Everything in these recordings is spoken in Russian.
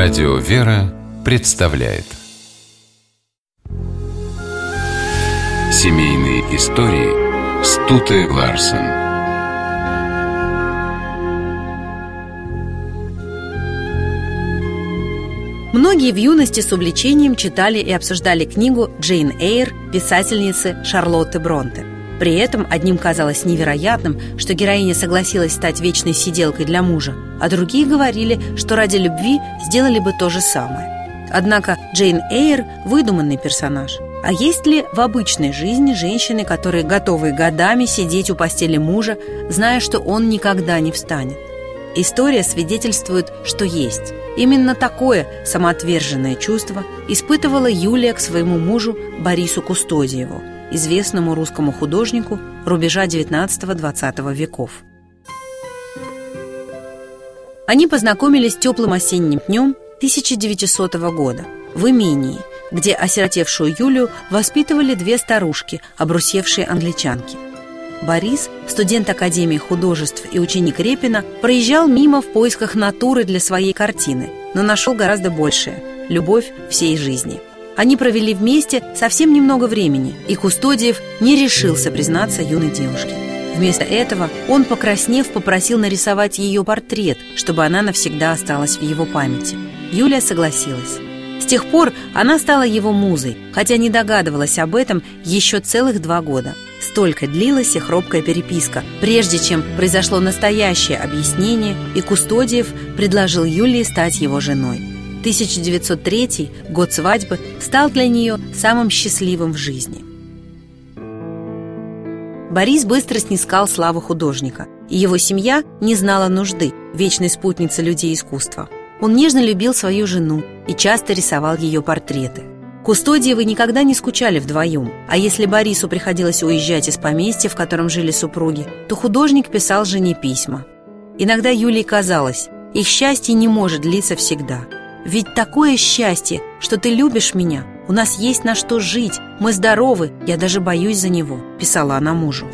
Радио «Вера» представляет. Семейные истории Стуты Ларсен. Многие в юности с увлечением читали и обсуждали книгу Джейн Эйр. Писательницы Шарлотты Бронте – при этом одним казалось невероятным, что героиня согласилась стать вечной сиделкой для мужа, а другие говорили, что ради любви сделали бы то же самое. Однако Джейн Эйр – выдуманный персонаж. А есть ли в обычной жизни женщины, которые готовы годами сидеть у постели мужа, зная, что он никогда не встанет? История свидетельствует, что есть. Именно такое самоотверженное чувство испытывала Юлия к своему мужу Борису Кустодиеву – известному русскому художнику рубежа XIX-XX веков. Они познакомились теплым осенним днем 1900 года в имении, где осиротевшую Юлию воспитывали две старушки, обрусевшие англичанки. Борис, студент Академии художеств и ученик Репина, проезжал мимо в поисках натуры для своей картины, но нашел гораздо большее – любовь всей жизни – они провели вместе совсем немного времени, и Кустодиев не решился признаться юной девушке. Вместо этого он, покраснев, попросил нарисовать ее портрет, чтобы она навсегда осталась в его памяти. Юлия согласилась. С тех пор она стала его музой, хотя не догадывалась об этом еще целых два года. Столько длилась их робкая переписка, прежде чем произошло настоящее объяснение, и Кустодиев предложил Юлии стать его женой. 1903 год свадьбы стал для нее самым счастливым в жизни. Борис быстро снискал славу художника, и его семья не знала нужды, вечной спутницы людей искусства. Он нежно любил свою жену и часто рисовал ее портреты. Кустодиевы никогда не скучали вдвоем, а если Борису приходилось уезжать из поместья, в котором жили супруги, то художник писал жене письма. Иногда Юлии казалось, их счастье не может длиться всегда – ведь такое счастье, что ты любишь меня. У нас есть на что жить. Мы здоровы. Я даже боюсь за него», – писала она мужу.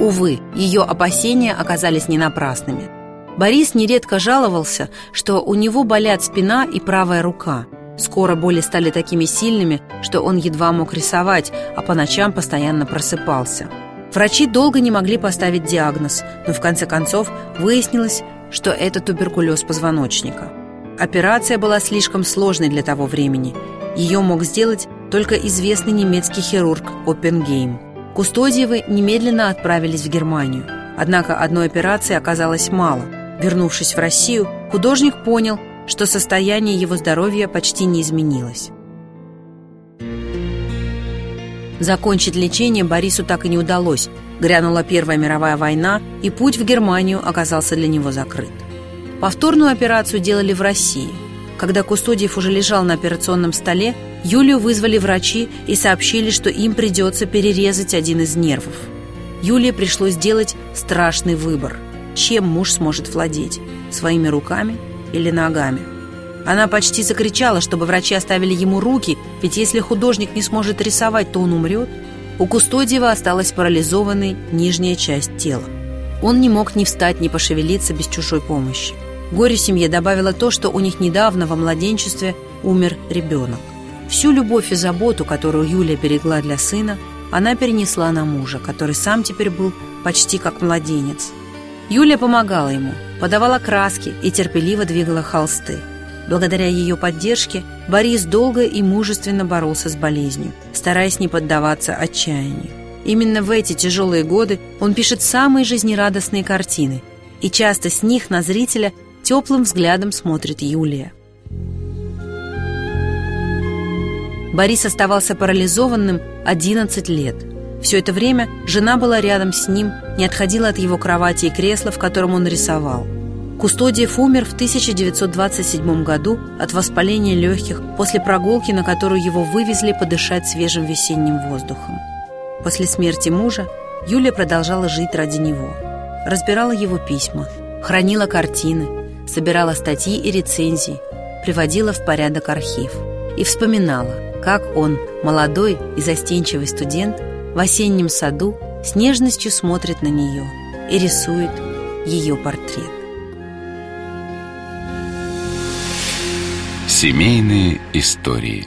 Увы, ее опасения оказались не напрасными. Борис нередко жаловался, что у него болят спина и правая рука. Скоро боли стали такими сильными, что он едва мог рисовать, а по ночам постоянно просыпался. Врачи долго не могли поставить диагноз, но в конце концов выяснилось, что это туберкулез позвоночника – Операция была слишком сложной для того времени. Ее мог сделать только известный немецкий хирург Оппенгейм. Кустодиевы немедленно отправились в Германию. Однако одной операции оказалось мало. Вернувшись в Россию, художник понял, что состояние его здоровья почти не изменилось. Закончить лечение Борису так и не удалось. Грянула Первая мировая война, и путь в Германию оказался для него закрыт. Повторную операцию делали в России. Когда Кустодиев уже лежал на операционном столе, Юлию вызвали врачи и сообщили, что им придется перерезать один из нервов. Юлии пришлось сделать страшный выбор. Чем муж сможет владеть? Своими руками или ногами? Она почти закричала, чтобы врачи оставили ему руки, ведь если художник не сможет рисовать, то он умрет. У Кустодиева осталась парализованной нижняя часть тела. Он не мог ни встать, ни пошевелиться без чужой помощи. Горе семье добавило то, что у них недавно во младенчестве умер ребенок. Всю любовь и заботу, которую Юлия берегла для сына, она перенесла на мужа, который сам теперь был почти как младенец. Юлия помогала ему, подавала краски и терпеливо двигала холсты. Благодаря ее поддержке Борис долго и мужественно боролся с болезнью, стараясь не поддаваться отчаянию. Именно в эти тяжелые годы он пишет самые жизнерадостные картины, и часто с них на зрителя теплым взглядом смотрит Юлия. Борис оставался парализованным 11 лет. Все это время жена была рядом с ним, не отходила от его кровати и кресла, в котором он рисовал. Кустодиев умер в 1927 году от воспаления легких после прогулки, на которую его вывезли подышать свежим весенним воздухом. После смерти мужа Юлия продолжала жить ради него. Разбирала его письма, хранила картины, собирала статьи и рецензии, приводила в порядок архив и вспоминала, как он, молодой и застенчивый студент, в осеннем саду с нежностью смотрит на нее и рисует ее портрет. Семейные истории